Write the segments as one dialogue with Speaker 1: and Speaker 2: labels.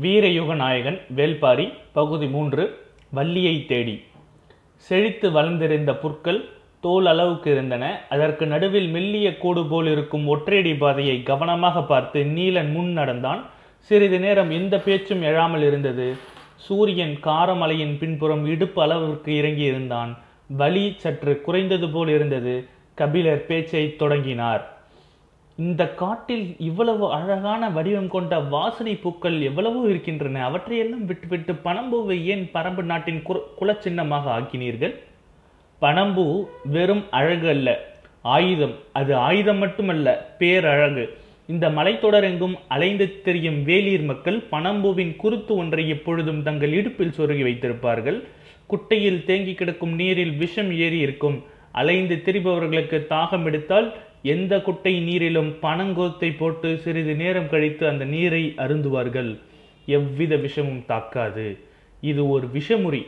Speaker 1: வீரயுக நாயகன் வேல்பாரி பகுதி மூன்று வள்ளியை தேடி. செழித்து வளர்ந்திருந்த புற்கள் தோல் அளவுக்கு இருந்தன. அதற்கு நடுவில் மெல்லிய கூடு போல் இருக்கும் ஒற்றையடி பாதையை கவனமாக பார்த்து நீலன் முன் நடந்தான். சிறிது நேரம் எந்த பேச்சும் எழாமல் இருந்தது. சூரியன் காரமலையின் பின்புறம் இடுப்பு அளவிற்கு இறங்கி இருந்தான் வலி சற்று குறைந்தது போல் இருந்தது. கபிலர் பேச்சை தொடங்கினார். இந்த காட்டில் இவ்வளவு அழகான வடிவம் கொண்ட வாசனை பூக்கள் எவ்வளவோ இருக்கின்றன. அவற்றையெல்லாம் விட்டுவிட்டு பனம்பூவை ஏன் பரம்பு நாட்டின் குர- குலச்சின்னமாக ஆக்கினீர்கள்? பனம்பூ வெறும் அழகு அல்ல. ஆயுதம் அது ஆயுதம் மட்டுமல்ல பேரழகு. இந்த மலைத்தொடர் எங்கும் அலைந்து திரியும் வேலீர் மக்கள் பனம்பூவின் குருத்து ஒன்றை எப்பொழுதும் தங்கள் இடுப்பில் சொருகி வைத்திருப்பார்கள். குட்டையில் தேங்கி கிடக்கும் நீரில் விஷம் ஏறி இருக்கும். அலைந்து திரிபவர்களுக்கு தாகம் எடுத்தால் எந்த குட்டை நீரிலும் பனங்கோத்தை போட்டு சிறிது நேரம் கழித்து அந்த நீரை அருந்துவார்கள். எவ்வித விஷமும் தாக்காது. இது ஒரு விஷமுறி.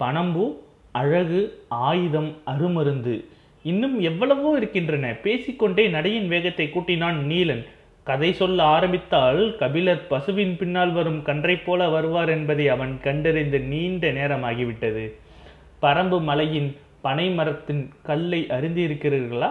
Speaker 1: பனம்பூ அழகு ஆயுதம் அருமருந்து. இன்னும் எவ்வளவோ இருக்கின்றன. பேசிக்கொண்டே நடையின் வேகத்தை கூட்டினான் நீலன். கதை சொல்ல ஆரம்பித்தால் கபிலர் பசுவின் பின்னால் வரும் கன்றைப் போல வருவார் என்பதை அவன் கண்டறிந்து நீண்ட நேரமாகிவிட்டது. பரம்பு மலையின் பனை மரத்தின் கல்லை அறிந்திருக்கிறீர்களா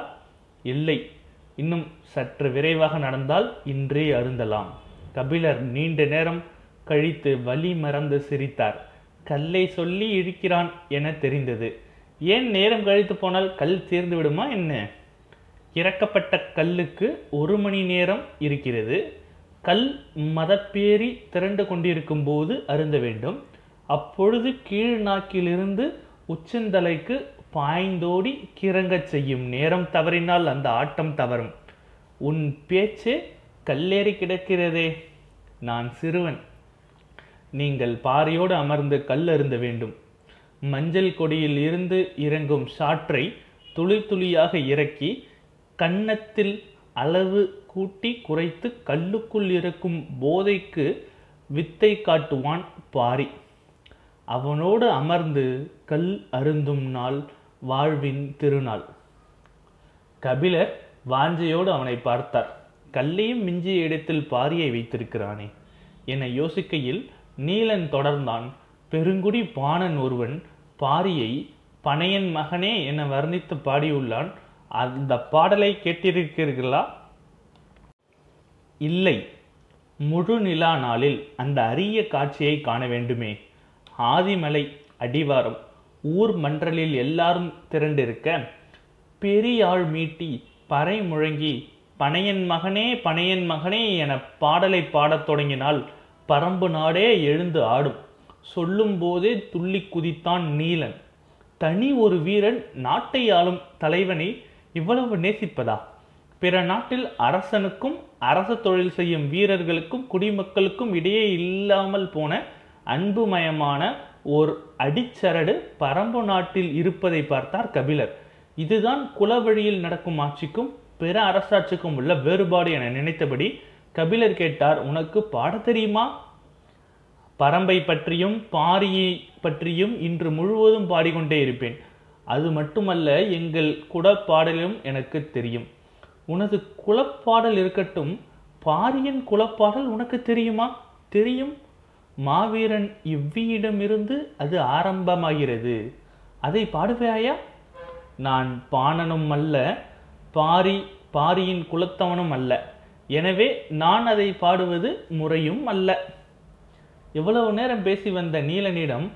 Speaker 1: இல்லை. இன்னும் சற்று விரைவாக நடந்தால் இன்றே அருந்தலாம். கபிலர் நீண்ட நேரம் கழித்து வலி மறந்து சிரித்தார். கல்லை சொல்லி இழுக்கிறான் என தெரிந்தது. ஏன் நேரம் கழித்து போனால் கல் தீர்ந்து விடுமா என்ன? இறக்கப்பட்ட கல்லுக்கு ஒரு மணி நேரம் இருக்கிறது. கல் மதப்பேறி திரண்டு கொண்டிருக்கும் போது அருந்த வேண்டும். அப்பொழுது கீழ் நாக்கிலிருந்து உச்சந்தலைக்கு பாய்ந்தோடி கிறங்கச் செய்யும். நேரம் தவறினால் அந்த ஆட்டம் தவறும். உன் பேச்சு கல்லேறி கிடக்கிறதே. நான் சிறுவன். நீங்கள் பாறையோடு அமர்ந்து கல் அருந்த வேண்டும். மஞ்சள் கொடியில் இருந்து இறங்கும் சாற்றை துளி துளியாக இறக்கி கன்னத்தில் அளவு கூட்டி குறைத்து கல்லுக்குள் இருக்கும் போதைக்கு வித்தை காட்டுவான் பாரி. அவனோடு அமர்ந்து கல் அருந்தும் நாள் வாழ்வின் திருநாள். கபிலர் வாஞ்சையோடு அவனை பார்த்தார். கல்லையும் மிஞ்சிய இடத்தில் பாரியை வைத்திருக்கிறானே. என யோசிக்கையில் நீலன் தொடர்ந்தான். பெருங்குடி பாணன் ஒருவன் பாரியை பனையன் மகனே என வர்ணித்து பாடியுள்ளான். அந்த பாடலை கேட்டிருக்கிறீர்களா? இல்லை. முழு நிலா நாளில் அந்த அரிய காட்சியை காண வேண்டுமே. ஆதிமலை அடிவாரம். ஊர் மன்றலில் எல்லாரும் திரண்டிருக்க பெரியாள் மீட்டி பறை முழங்கி பனையன் மகனே பனையன் மகனே என பாடலை பாடத் தொடங்கினால் பரம்பு நாடே எழுந்து ஆடும். சொல்லும் போதே துள்ளி குதித்தான் நீலன். தனி ஒரு வீரன் நாட்டை ஆளும் தலைவனை இவ்வளவு நேசிப்பதா? பிற நாட்டில் அரசனுக்கும் அரச தொழில் செய்யும் வீரர்களுக்கும் குடிமக்களுக்கும் இடையே இல்லாமல் போன அன்புமயமான ஓர் அடிச்சரடு பரம்பு நாட்டில் இருப்பதை பார்த்தார் கபிலர். இதுதான் குலவழியில் நடக்கும் ஆட்சிக்கும் பிற அரசாட்சிக்கும் உள்ள வேறுபாடு என நினைத்தபடி கபிலர் கேட்டார் உனக்கு பாட தெரியுமா? பரம்பை பற்றியும் பாரியை பற்றியும் இன்று முழுவதும் பாடிக்கொண்டே இருப்பேன். அது மட்டுமல்ல எங்கள் குலப்பாடலும் எனக்கு தெரியும். உனது குலப்பாடல் இருக்கட்டும் பாரியின் குலப்பாடல் உனக்கு தெரியுமா? தெரியும். மாவீரன் இவ்வியிடமிருந்து அது ஆரம்பமாகிறது. அதை பாடுவாயா? நான் பாணனும் அல்ல பாரி பாரியின் குலத்தவனும் அல்ல. எனவே நான் அதை பாடுவது முறையும் அல்ல. எவ்வளவு நேரம் பேசி வந்த நீலனிடம்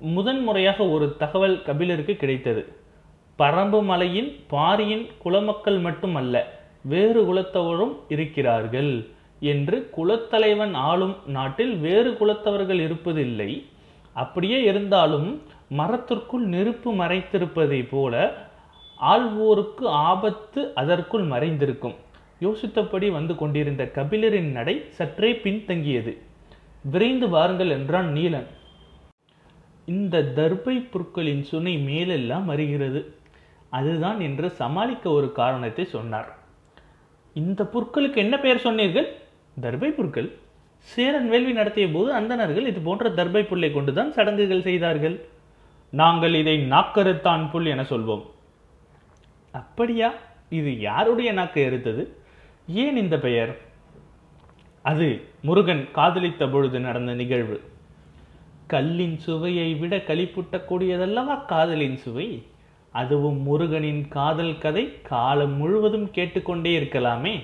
Speaker 1: முதன்முறையாக ஒரு தகவல் கபிலருக்கு கிடைத்தது. பரம்பு மலையின் பாரியின் குலமக்கள் மட்டுமல்ல வேறு குலத்தவரும் இருக்கிறார்கள். என்று குலத்தலைவன் ஆளும் நாட்டில் வேறு குலத்தவர்கள் இருப்பதில்லை. அப்படியே இருந்தாலும் மரத்திற்குள் நெருப்பு மறைத்திருப்பதை போல ஆள்வோருக்கு ஆபத்து அதற்குள் மறைந்திருக்கும். யோசித்தபடி வந்து கொண்டிருந்த கபிலரின் நடை சற்றே பின்தங்கியது. விரைந்து வாருங்கள் என்றான் நீலன். இந்த தர்பை புற்களின் சுனை மேலெல்லாம் வருகிறது அதுதான் என்று சமாளிக்க ஒரு காரணத்தை சொன்னார். இந்த புற்களுக்கு என்ன பெயர் சொன்னீர்கள்? தர்பை புற்கள். சேரன் வேள்வி நடத்திய போது அந்தணர்கள் இது போன்ற தர்பை புல்லை கொண்டுதான் சடங்குகள் செய்தார்கள். நாங்கள் இதை நாக்கருத்தான் புல் என சொல்வோம். அப்படியா? இது யாருடைய நாக்கு எரித்தது ஏன் இந்த பெயர்? அது முருகன் காதலித்த பொழுது நடந்த நிகழ்வு. கல்லின் சுவையை விட களிப்புட்டக்கூடியதல்லவா காதலின் சுவை? அதுவும் முருகனின் காதல் கதை காலம் முழுவதும் கேட்டுக்கொண்டே இருக்கலாமே.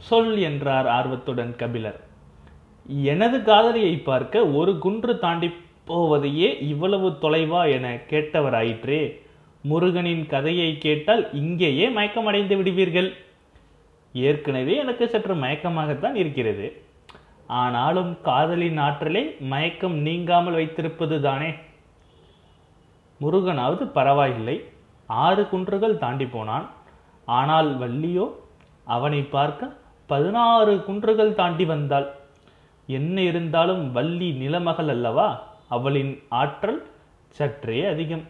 Speaker 1: சொல் என்றார் ஆர்வத்துடன் கபிலர். எனது காதலியை பார்க்க ஒரு குன்று தாண்டி போவதையே இவ்வளவு தொலைவா என கேட்டவராயிற்றே. முருகனின் கதையை கேட்டால் இங்கேயே மயக்கமடைந்து விடுவீர்கள். ஏற்கனவே எனக்கு சற்று மயக்கமாகத்தான் இருக்கிறது. ஆனாலும் காதலின் ஆற்றலை மயக்கம் நீங்காமல் வைத்திருப்பது தானே முருகனாவது பரவாயில்லை. ஆறு குன்றுகள் தாண்டி போனான். ஆனால் வள்ளியோ அவனை பார்க்க பதினாறு குன்றுகள் தாண்டி வந்தாள். என்ன இருந்தாலும் வள்ளி நிலமகள் அல்லவா? அவளின் ஆற்றல் சற்றே அதிகம்.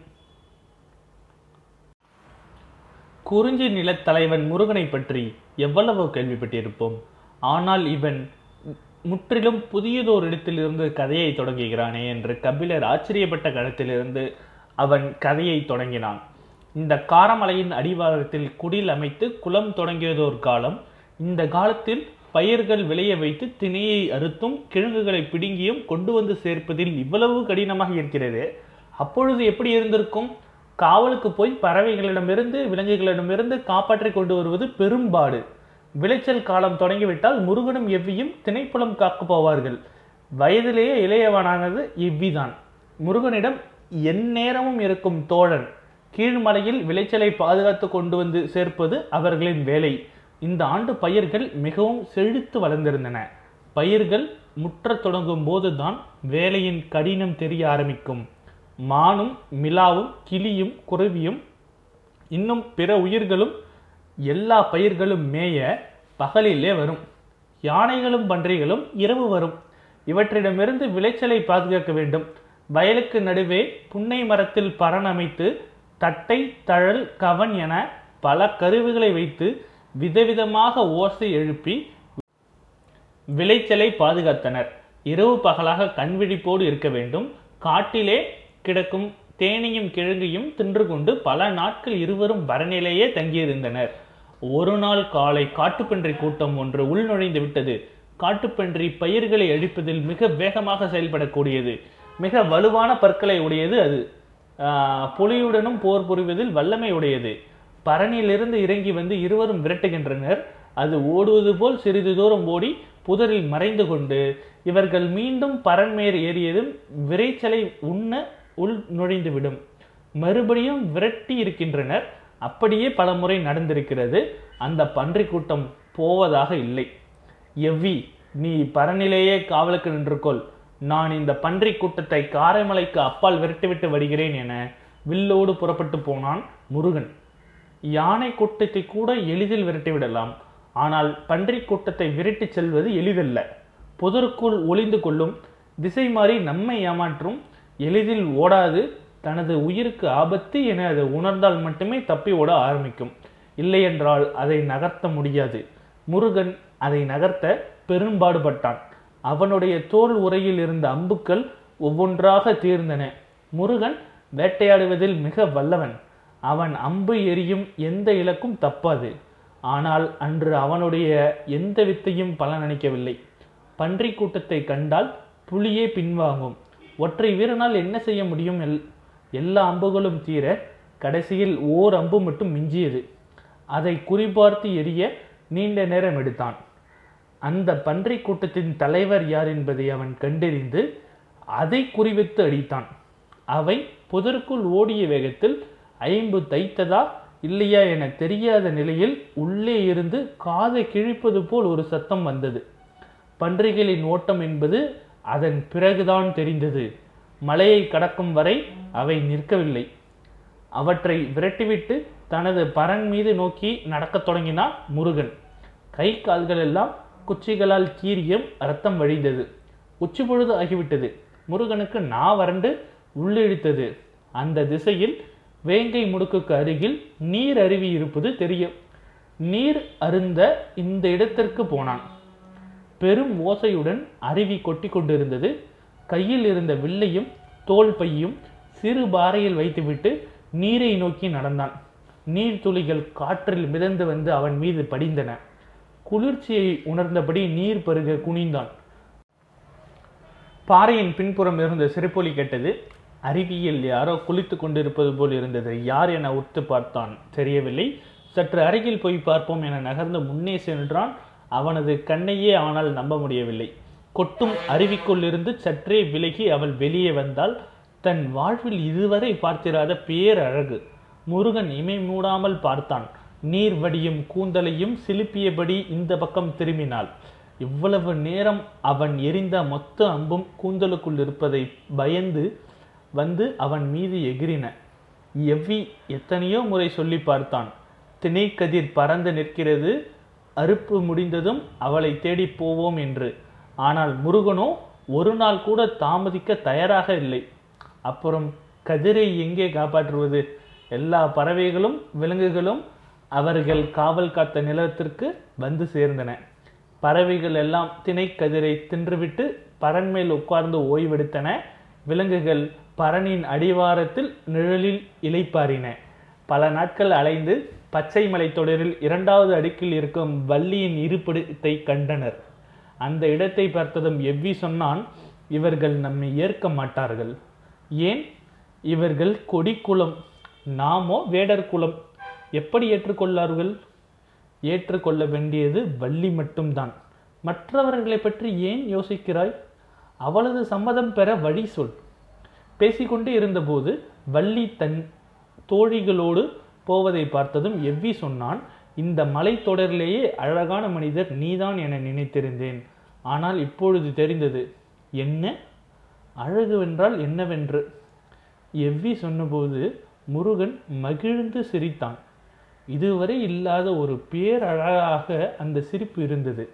Speaker 1: குறிஞ்சி நிலத்தலைவன் முருகனை பற்றி எவ்வளவோ கேள்விப்பட்டிருப்போம். ஆனால் இவன் முற்றிலும் புதியதோர் இடத்திலிருந்து கதையை தொடங்குகிறானே என்று கபிலர் ஆச்சரியப்பட்ட கணத்திலிருந்து அவன் கதையை தொடங்கினான். இந்த காரமலையின் அடிவாரத்தில் குடில் அமைத்து குளம் தொடங்கியதோர் காலம் இந்த காலத்தில் பயிர்கள் விளைய வைத்து திணையை அறுத்தும் கிழங்குகளை பிடுங்கியும் கொண்டு வந்து சேர்ப்பதில் இவ்வளவு கடினமாக இருக்கிறது. அப்பொழுது எப்படி இருந்திருக்கும்? காவலுக்கு போய் பறவைகளிடமிருந்து விலங்குகளிடமிருந்து காப்பாற்றி கொண்டு வருவது பெரும்பாடு. விளைச்சல் காலம் தொடங்கிவிட்டால் முருகனும் எவ்வியும் திணைப்புலம் காக்க போவார்கள். வயதிலேயே இளையவனானது எவ்விதான் முருகனிடம் எந்நேரமும் இருக்கும் தோழன். கீழ்மலையில் விளைச்சலை பாதுகாத்து கொண்டு வந்து சேர்ப்பது அவர்களின் வேலை. இந்த ஆண்டு பயிர்கள் மிகவும் செழித்து வளர்ந்திருந்தன. பயிர்கள் முற்றத் தொடங்கும் போதுதான் வேலையின் கடினம் தெரிய ஆரம்பிக்கும். மானும் மிலாவும் கிளியும் குருவியும் இன்னும் பிற உயிர்களும் எல்லா பயிர்களும் மேய பகலிலே வரும். யானைகளும் பன்றிகளும் இரவு வரும். இவற்றிடமிருந்து விளைச்சலை பாதுகாக்க வேண்டும். வயலுக்கு நடுவே புன்னை மரத்தில் பரணமைத்து தட்டை தழல் கவன் என பல கருவிகளை வைத்து விதவிதமாக ஓசை எழுப்பி விளைச்சலை பாதுகாத்தனர். இரவு பகலாக கண்விழிப்போடு இருக்க வேண்டும். காட்டிலே கிடக்கும் தேனியும் கிழங்கையும் தின்று கொண்டு பல நாட்கள் இருவரும் வரநிலையே தங்கியிருந்தனர். ஒரு நாள் காலை காட்டுப்பன்றி கூட்டம் ஒன்று உள்நுழைந்து விட்டது. காட்டுப்பன்றி பயிர்களை அழிப்பதில் மிக வேகமாக செயல்படக்கூடியது. மிக வலுவான பற்களை உடையது அது. ஆஹ், புலியுடனும் போர் புரிவதில் வல்லமை உடையது. பரணியிலிருந்து இறங்கி வந்து இருவரும் விரட்டுகின்றனர். அது ஓடுவது போல் சிறிது தூரம் ஓடி புதரில் மறைந்து கொண்டு இவர்கள் மீண்டும் பரண்மேர் ஏறியதும் விரைச்சலை உண்ண உள் நுழைந்துவிடும் மறுபடியும் விரட்டி இருக்கின்றனர். அப்படியே பல முறை நடந்திருக்கிறது. அந்த பன்றி கூட்டம் போவதாக இல்லை. எவ்வி நீ பரநிலேயே காவலுக்கு நின்றுக்கொள் நான் இந்த பன்றி கூட்டத்தை காரைமலைக்கு அப்பால் விரட்டிவிட்டு வருகிறேன் என வில்லோடு புறப்பட்டு போனான் முருகன். யானை கூட்டத்தை கூட எளிதில் விரட்டிவிடலாம் ஆனால் பன்றி கூட்டத்தை விரட்டிச் செல்வது எளிதல்ல. புதருக்குள் ஒளிந்து கொள்ளும் திசை மாறி நம்மை ஏமாற்றும் எளிதில் ஓடாது தனது உயிருக்கு ஆபத்து என அது உணர்ந்தால் மட்டுமே தப்பி ஓட ஆரம்பிக்கும். இல்லையென்றால் அதை நகர்த்த முடியாது. முருகன் அதை நகர்த்த பெரும்பாடுபட்டான். அவனுடைய தோல் உரையில் இருந்த அம்புக்கள் ஒவ்வொன்றாக தீர்ந்தன. முருகன் வேட்டையாடுவதில் மிக வல்லவன். அவன் அம்பு எரியும் எந்த இலக்கும் தப்பாது. ஆனால் அன்று அவனுடைய எந்த வித்தையும் பலனளிக்கவில்லை பன்றி கூட்டத்தை கண்டால் புலியே பின்வாங்கும். ஒற்றை வீரனால் என்ன செய்ய முடியும்? எல் எல்லா அம்புகளும் தீர கடைசியில் ஓர் அம்பு மட்டும் மிஞ்சியது. அதை குறிபார்த்து எரிய நீண்ட நேரம் எடுத்தான். அந்த பன்றி கூட்டத்தின் தலைவர் யார் என்பதை அவன் கண்டறிந்து அதை குறிவித்து அடித்தான். அவை புதருக்குள் ஓடிய வேகத்தில் ஐம்பு தைத்ததா இல்லையா என தெரியாத நிலையில் உள்ளே இருந்து காதை கிழிப்பது போல் ஒரு சத்தம் வந்தது. பன்றிகளின் ஓட்டம் என்பது அதன் பிறகுதான் தெரிந்தது. மலையை கடக்கும் வரை அவை நிற்கவில்லை. அவற்றை விரட்டிவிட்டு தனது பரன் மீது நோக்கி நடக்கத் தொடங்கினான் முருகன். கை கால்கள் எல்லாம் குச்சிகளால் கீரியும் ரத்தம் வழிந்தது. உச்சி பொழுது ஆகிவிட்டது. முருகனுக்கு நா வறண்டு உள்ளிழித்தது. அந்த திசையில் வேங்கை முடுக்குக்கு அருகில் நீர் அருவி இருப்பது தெரியும். நீர் அருந்த இந்த இடத்திற்கு போனான். பெரும் ஓசையுடன் அருவி கொட்டி கொண்டிருந்தது. கையில் இருந்த வில்லையும் தோல் பையும் சிறு பாறையில் வைத்துவிட்டு நீரை நோக்கி நடந்தான். நீர்த்துளிகள் காற்றில் மிதந்து வந்து அவன் மீது படிந்தன. குளிர்ச்சியை உணர்ந்தபடி நீர் பருக குனிந்தான். பாறையின் பின்புறம் இருந்த சிறுபொலி கேட்டது அருவியில் யாரோ குளித்து கொண்டிருப்பது போல் இருந்தது. யார் என உத்து பார்த்தான். தெரியவில்லை. சற்று அருகில் போய் பார்ப்போம் என நகர்ந்து முன்னே சென்றான். அவனது கண்ணையே ஆனால் நம்ப முடியவில்லை. கொட்டும் அருவிக்குள் இருந்து சற்றே விலகி அவள் வெளியே வந்தால் தன் வாழ்வில் இதுவரை பார்த்திராத பேரழகு. முருகன் இமை மூடாமல் பார்த்தான். நீர் வடியும் கூந்தலையும் சிலுப்பியபடி இந்த பக்கம் திரும்பினாள். இவ்வளவு நேரம் அவன் எரிந்த மொத்த அம்பும் கூந்தலுக்குள் இருப்பதை பயந்து வந்து அவன் மீது எகிரின எவ்வி எத்தனையோ முறை சொல்லி பார்த்தான். திணைக்கதிர் பறந்து நிற்கிறது. அறுப்பு முடிந்ததும் அவளை தேடி போவோம் என்று. ஆனால் முருகனோ ஒரு நாள் கூட தாமதிக்க தயாராக இல்லை. அப்புறம் கதிரை எங்கே காப்பாற்றுவது? எல்லா பறவைகளும் விலங்குகளும் அவர்கள் காவல் காத்த நிலத்திற்கு வந்து சேர்ந்தன. பறவைகள் எல்லாம் திணைக்கதிரை தின்றுவிட்டு பரன் மேல் உட்கார்ந்து ஓய்வெடுத்தன. விலங்குகள் பரனின் அடிவாரத்தில் நிழலில் இலைப்பாரின பல நாட்கள் அலைந்து பச்சை மலைத்தொடரில் இரண்டாவது அடுக்கில் இருக்கும் வள்ளியின் இருப்பிடத்தை கண்டனர். அந்த இடத்தை பார்த்ததும் எவ்வி சொன்னான் இவர்கள் நம்மை ஏற்க மாட்டார்கள். ஏன்? இவர்கள் கொடிக்குலம் நாமோ வேடர் குலம் எப்படி ஏற்றுக்கொள்ளார்கள்? ஏற்றுக்கொள்ள வேண்டியது வள்ளி மட்டும்தான். மற்றவர்களை பற்றி ஏன் யோசிக்கிறாய்? அவளது சம்மதம் பெற வழி சொல். பேசிக்கொண்டே இருந்தபோது வள்ளி தன் தோழிகளோடு போவதை பார்த்ததும் எவ்வி சொன்னான் இந்த மலைத்தொடரிலேயே அழகான மனிதர் நீதான் என நினைத்திருந்தேன். ஆனால் இப்பொழுது தெரிந்தது என்ன? அழகுவென்றால் என்னவென்று? எவ்வி சொன்னபோது முருகன் மகிழ்ந்து சிரித்தான். இதுவரை இல்லாத ஒரு பேரழகாக அந்த சிரிப்பு இருந்தது.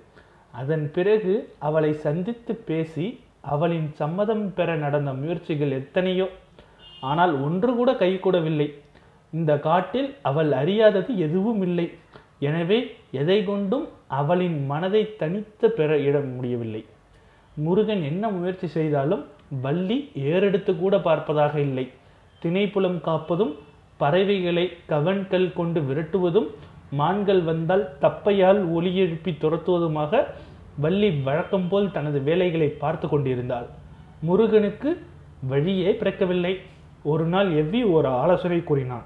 Speaker 1: அதன் பிறகு அவளை சந்தித்து பேசி அவளின் சம்மதம் பெற நடந்த முயற்சிகள் எத்தனையோ. ஆனால் ஒன்று கூட கைகூடவில்லை இந்த காட்டில் அவள் அறியாதது எதுவும் இல்லை. எனவே எதை கொண்டும் அவளின் மனதை தனித்து பெற இட முடியவில்லை. முருகன் என்ன முயற்சி செய்தாலும் வள்ளி ஏறெடுத்து கூட பார்ப்பதாக இல்லை. திணைப்புலம் காப்பதும் பறவைகளை கவன்கள் கொண்டு விரட்டுவதும் மான்கள் வந்தால் தப்பையால் ஒலி எழுப்பி துரத்துவதுமாக வள்ளி வழக்கம் போல் தனது வேலைகளை பார்த்து கொண்டிருந்தாள். முருகனுக்கு வழியே பிறக்கவில்லை. ஒரு நாள் எவ்வி ஒரு ஆலோசனை கூறினான்.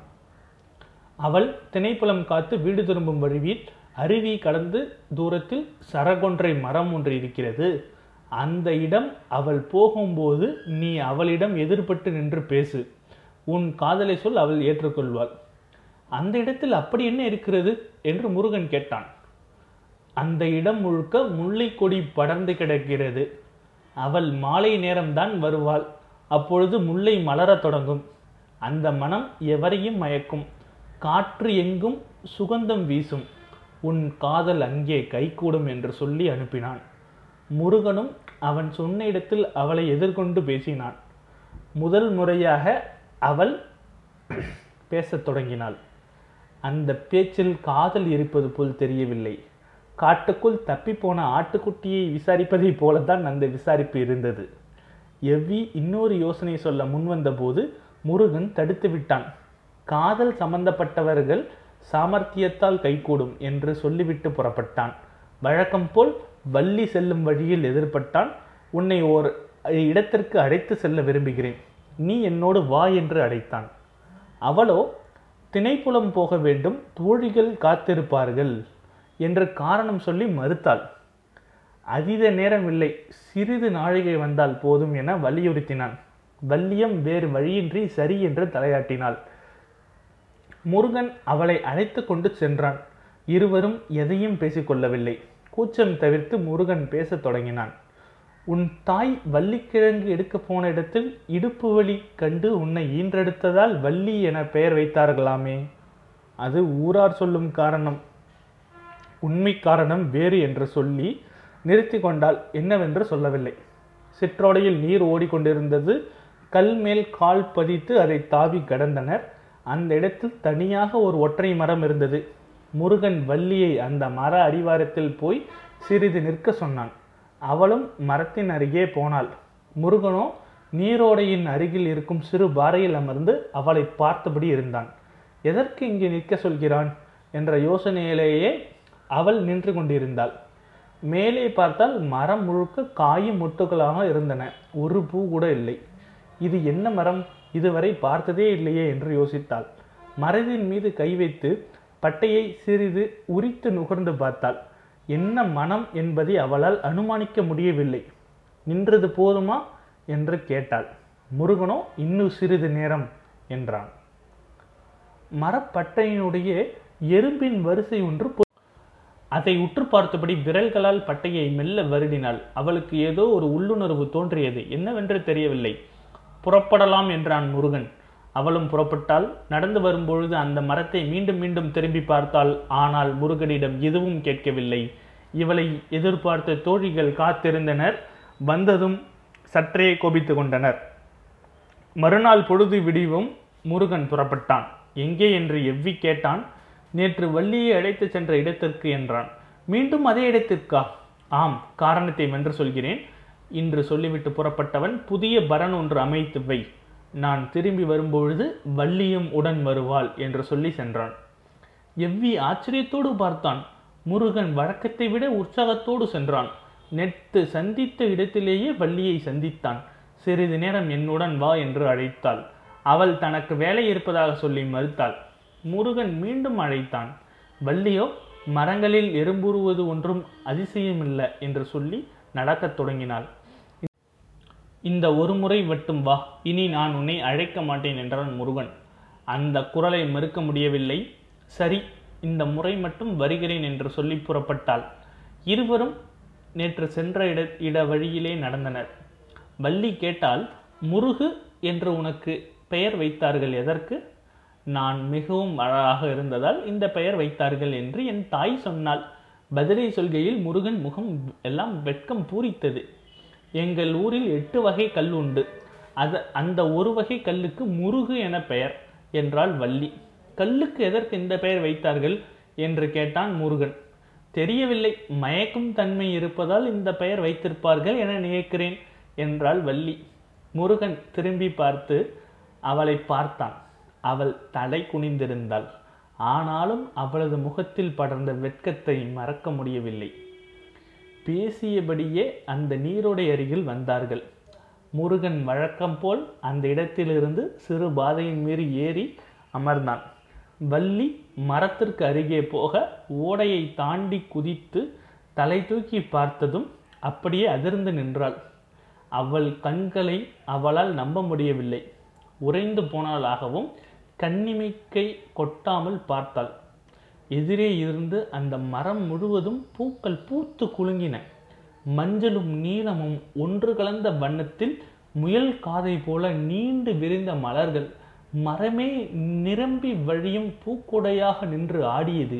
Speaker 1: அவள் திணைப்புலம் காத்து வீடு திரும்பும் வழியில் அருவி கடந்து தூரத்தில் சரகொன்றை மரம் ஒன்று இருக்கிறது. அந்த இடம் அவள் போகும்போது நீ அவளிடம் எதிர்பட்டு நின்று பேசு. உன் காதலை சொல் அவள் ஏற்றுக்கொள்வாள். அந்த இடத்தில் அப்படி என்ன இருக்கிறது? என்று முருகன் கேட்டான். அந்த இடம் முழுக்க முல்லை கொடி படர்ந்து கிடக்கிறது. அவள் மாலை நேரம்தான் வருவாள். அப்பொழுது முல்லை மலரத் தொடங்கும். அந்த மனம் எவரையும் மயக்கும். காற்று எங்கும் சுகந்தம் வீசும். உன் காதல் அங்கே கைகூடும் என்று சொல்லி அனுப்பினான். முருகனும் அவன் சொன்ன இடத்தில் அவளை எதிர்கொண்டு பேசினான். முதல் முறையாக அவள் பேசத் தொடங்கினாள். அந்த பேச்சில் காதல் இருப்பது போல் தெரியவில்லை. காட்டுக்குள் தப்பிப்போன ஆட்டுக்குட்டியை விசாரிப்பதைப் போலத்தான் அந்த விசாரிப்பு இருந்தது. எவ்வி இன்னொரு யோசனை சொல்ல முன்வந்தபோது முருகன் தடுத்து விட்டான். காதல் சம்பந்தப்பட்டவர்கள் சாமர்த்தியத்தால் கைகூடும் என்று சொல்லிவிட்டு புறப்பட்டான். வழக்கம் போல் வள்ளி செல்லும் வழியில் எதிர்பட்டான். உன்னை ஓர் இடத்திற்கு அழைத்து செல்ல விரும்புகிறேன். நீ என்னோடு வா என்று அழைத்தான். அவளோ திணைப்புலம் போக வேண்டும் தோழிகள் காத்திருப்பார்கள். என்று காரணம் சொல்லி மறுத்தாள். அதீத நேரம் இல்லை சிறிது நாழிகை வந்தால் போதும் என வலியுறுத்தினான். வள்ளியம் வேறு வழியின்றி சரி என்று தலையாட்டினாள். முருகன் அவளை அழைத்து கொண்டு சென்றான். இருவரும் எதையும் பேசிக்கொள்ளவில்லை கூச்சம் தவிர்த்து முருகன் பேசத் தொடங்கினான். உன் தாய் வள்ளிக்கிழங்கு எடுக்க போன இடத்தில் இடுப்பு வலி கண்டு உன்னை ஈன்றெடுத்ததால் வள்ளி என பெயர் வைத்தார்களாமே. அது ஊரார் சொல்லும் காரணம். உண்மை காரணம் வேறு என்று சொல்லி நிறுத்தி கொண்டால் என்னவென்று சொல்லவில்லை. சிற்றோடையில் நீர் ஓடிக்கொண்டிருந்தது கல் மேல் கால் பதித்து அதை தாவி கடந்தனர். அந்த இடத்தில் தனியாக ஒரு ஒற்றை மரம் இருந்தது. முருகன் வள்ளியை அந்த மர அடிவாரத்தில் போய் சிறிது நிற்க சொன்னான். அவளும் மரத்தின் அருகே போனாள். முருகனோ நீரோடையின் அருகில் இருக்கும் சிறு பாறையில் அமர்ந்து அவளை பார்த்தபடி இருந்தான். எதற்கு இங்கே நிற்க சொல்கிறான்? என்ற யோசனையிலேயே அவள் நின்று கொண்டிருந்தாள். மேலே பார்த்தால் மரம் முழுக்க காயும் முட்டுகளாக இருந்தன. ஒரு பூ கூட இல்லை. இது என்ன மரம்? இதுவரை பார்த்ததே இல்லையே என்று யோசித்தாள். மரத்தின் மீது கை வைத்து பட்டையை சிறிது உரித்து நுகர்ந்து பார்த்தாள். என்ன மனம் என்பதை அவளால் அனுமானிக்க முடியவில்லை. நின்றது போதுமா? என்று கேட்டாள். முருகனோ இன்னும் சிறிது நேரம் என்றான். மரப்பட்டையினுடைய எறும்பின் வரிசை ஒன்று அதை உற்று பார்த்தபடி விரல்களால் பட்டையை மெல்ல வருடினாள். அவளுக்கு ஏதோ ஒரு உள்ளுணர்வு தோன்றியது. என்னவென்று தெரியவில்லை. புறப்படலாம் என்றான் முருகன். அவளும் புறப்பட்டால் நடந்து வரும்பொழுது அந்த மரத்தை மீண்டும் மீண்டும் திரும்பி பார்த்தாள். ஆனால் முருகனிடம் எதுவும் கேட்கவில்லை. இவளை எதிர்பார்த்த தோழிகள் காத்திருந்தனர். வந்ததும் சற்றே கோபித்து கொண்டனர். மறுநாள் பொழுது விடிவும் முருகன் புறப்பட்டான். எங்கே என்று எவ்வி கேட்டான். நேற்று வள்ளியை அழைத்துச் சென்ற இடத்திற்கு என்றான். மீண்டும் அதே இடத்திற்கா? ஆம் காரணத்தை வென்று சொல்கிறேன். இன்று சொல்லிவிட்டு புறப்பட்டவன் புதிய பரன் ஒன்று அமைத்து வை. நான் திரும்பி வரும்பொழுது வள்ளியும் உடன் வருவாள் என்று சொல்லி சென்றான். எவ்வி ஆச்சரியத்தோடு பார்த்தான். முருகன் வழக்கத்தை விட உற்சாகத்தோடு சென்றான். நெட்டு சந்தித்த இடத்திலேயே வள்ளியை சந்தித்தான். சிறிது நேரம் என்னுடன் வா என்று அழைத்தாள். அவள் தனக்கு வேலை இருப்பதாக சொல்லி மறுத்தாள். முருகன் மீண்டும் அழைத்தான். வள்ளியோ மரங்களில் எறும்புறுவது ஒன்றும் அதிசயமில்லை என்று சொல்லி நடக்கத் தொடங்கினாள். இந்த ஒரு முறை மட்டும் வா இனி நான் உன்னை அழைக்க மாட்டேன் என்றான் முருகன். அந்த குரலை மறுக்க முடியவில்லை. சரி இந்த முறை மட்டும் வருகிறேன் என்று சொல்லி புறப்பட்டாள். இருவரும் நேற்று சென்ற இட இட வழியிலே நடந்தனர். வள்ளி கேட்டால் முருகு என்று உனக்கு பெயர் வைத்தார்கள் எதற்கு? நான் மிகவும் அழகாக இருந்ததால் இந்த பெயர் வைத்தார்கள் என்று என் தாய் சொன்னாள். பதிலை சொல்கையில் முருகன் முகம் எல்லாம் வெட்கம் பூரித்தது. எங்கள் ஊரில் எட்டு வகை கல் உண்டு. அது அந்த ஒரு வகை கல்லுக்கு முருகு என பெயர் என்றாள் வள்ளி. கல்லுக்கு எதற்கு இந்த பெயர் வைத்தார்கள் என்று கேட்டான் முருகன். தெரியவில்லை மயக்கும் தன்மை இருப்பதால் இந்த பெயர் வைத்திருப்பார்கள் என நினைக்கிறேன் என்றாள் வள்ளி. முருகன் திரும்பி பார்த்து அவளை பார்த்தான். அவள் தலை குனிந்திருந்தாள். ஆனாலும் அவளது முகத்தில் படர்ந்த வெட்கத்தை மறக்க முடியவில்லை. பேசியபடியே அந்த நீரோடை அருகில் வந்தார்கள். முருகன் வழக்கம் போல் அந்த இடத்திலிருந்து சிறு பாதையின் மீறி ஏறி அமர்ந்தான். வள்ளி மரத்திற்கு அருகே போக ஓடையை தாண்டி குதித்து தலை தூக்கி பார்த்ததும் அப்படியே அதிர்ந்து நின்றாள். அவள் கண்களை அவளால் நம்ப முடியவில்லை. உறைந்து போனாலாகவும் கண்ணிமைக்கை கொட்டாமல் பார்த்தாள். எதிரே இருந்து அந்த மரம் முழுவதும் பூக்கள் பூத்து குலுங்கின. மஞ்சளும் நீலமும் ஒன்று கலந்த வண்ணத்தில் முயல் காதை போல நீண்டு விரிந்த மலர்கள் மரமே நிரம்பி வழியும் பூக்குடையாக நின்று ஆடியது.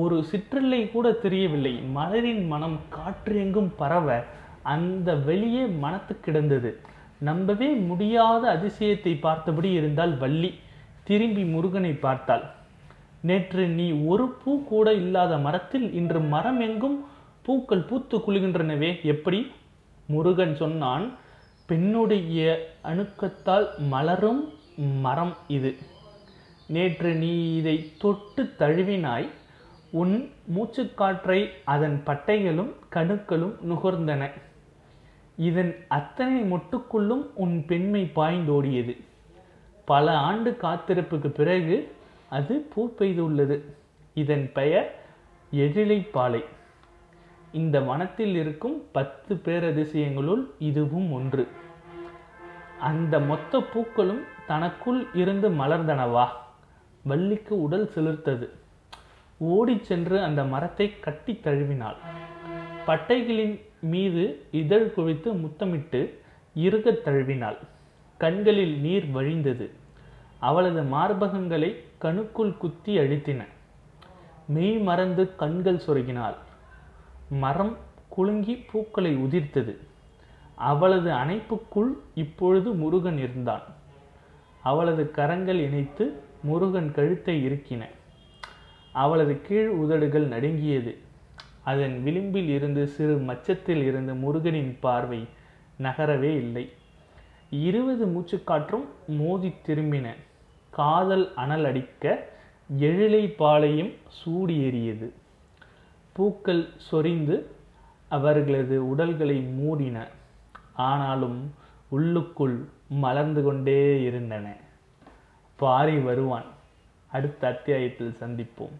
Speaker 1: ஒரு சிற்றில்லை கூட தெரியவில்லை. மலரின் மனம் காற்றெங்கும் பரவ அந்த வெளியே மனத்து கிடந்தது. நம்பவே முடியாத அதிசயத்தை பார்த்தபடி இருந்தால் வள்ளி. திரும்பி முருகனை பார்த்தாள். நேற்று நீ ஒரு பூ கூட இல்லாத மரத்தில் இன்று மரம் எங்கும் பூக்கள் பூத்து குலுகின்றனவே எப்படி? முருகன் சொன்னான். பெண்ணுடைய அணுக்கத்தால் மலரும் மரம் இது. நேற்று நீ இதை தொட்டு தழுவினாய். உன் மூச்சுக்காற்றை அதன் பட்டைகளும் கணுக்களும் நுகர்ந்தன. இதன் அத்தனை மொட்டுக்குள்ளும் உன் பெண்மை பாய்ந்தோடியது. பல ஆண்டு காத்திருப்புக்கு பிறகு அது பூ பெய்துள்ளது. இதன் பெயர் எழிலைப்பாலை. இந்த வனத்தில் இருக்கும் பத்து பேரதிசயங்களுள் இதுவும் ஒன்று. அந்த மொத்த பூக்களும் தனக்குள் இருந்து மலர்ந்தனவா? வள்ளிக்கு உடல் சிலிர்த்தது. ஓடிச் சென்று அந்த மரத்தை கட்டி தழுவினாள். பட்டைகளின் மீது இதழ் குவித்து முத்தமிட்டு இறுகத் தழுவினாள். கண்களில் நீர் வழிந்தது. அவளது மார்பகங்களை கணுக்குள் குத்தி அழுத்தின. மெய் மறந்து கண்கள் சொருகினாள். மரம் குலுங்கி பூக்களை உதிர்த்தது. அவளது அணைப்புக்குள் இப்பொழுது முருகன் இருந்தான். அவளது கரங்கள் இணைத்து முருகன் கழுத்தை இறுக்கின. அவளது கீழ் உதடுகள் நடுங்கியது. அதன் விளிம்பில் இருந்து சிறு மச்சத்தில் இருந்து முருகனின் பார்வை நகரவே இல்லை. இருபது மூச்சுக்காற்றும் மோதி திரும்பின. காதல் அனல் அடிக்க எழிலை பாலையும் சூடி எறியது. பூக்கள் சொரிந்து அவர்களது உடல்களை மூடின. ஆனாலும் உள்ளுக்குள் மலர்ந்து கொண்டே இருந்தன. பாரி வருவான். அடுத்த அத்தியாயத்தில் சந்திப்போம்.